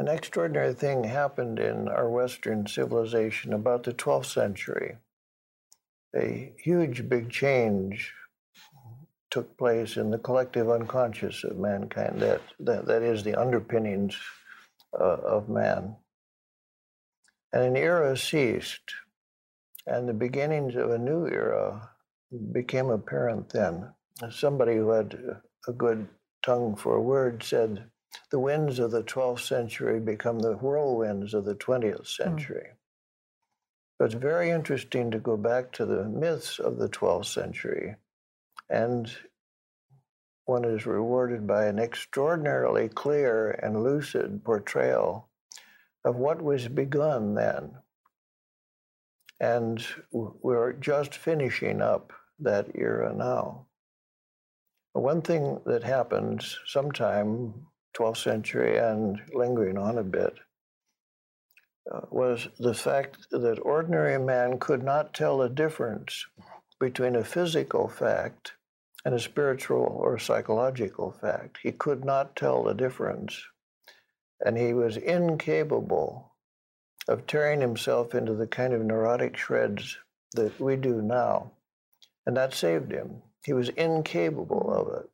an extraordinary thing happened in our Western civilization about the 12th century. A huge, big change took place in the collective unconscious of mankind. That, that, that is the underpinnings uh, of man. And an era ceased, and the beginnings of a new era became apparent then. Somebody who had a good tongue for a word said, The winds of the 12th century become the whirlwinds of the 20th century. Mm. So it's very interesting to go back to the myths of the 12th century and one is rewarded by an extraordinarily clear and lucid portrayal of what was begun then. And we're just finishing up that era now. One thing that happened sometime 12th century and lingering on a bit uh, was the fact that ordinary man could not tell the difference between a physical fact and a spiritual or psychological fact. He could not tell the difference. And he was incapable of tearing himself into the kind of neurotic shreds that we do now. And that saved him. He was incapable of it.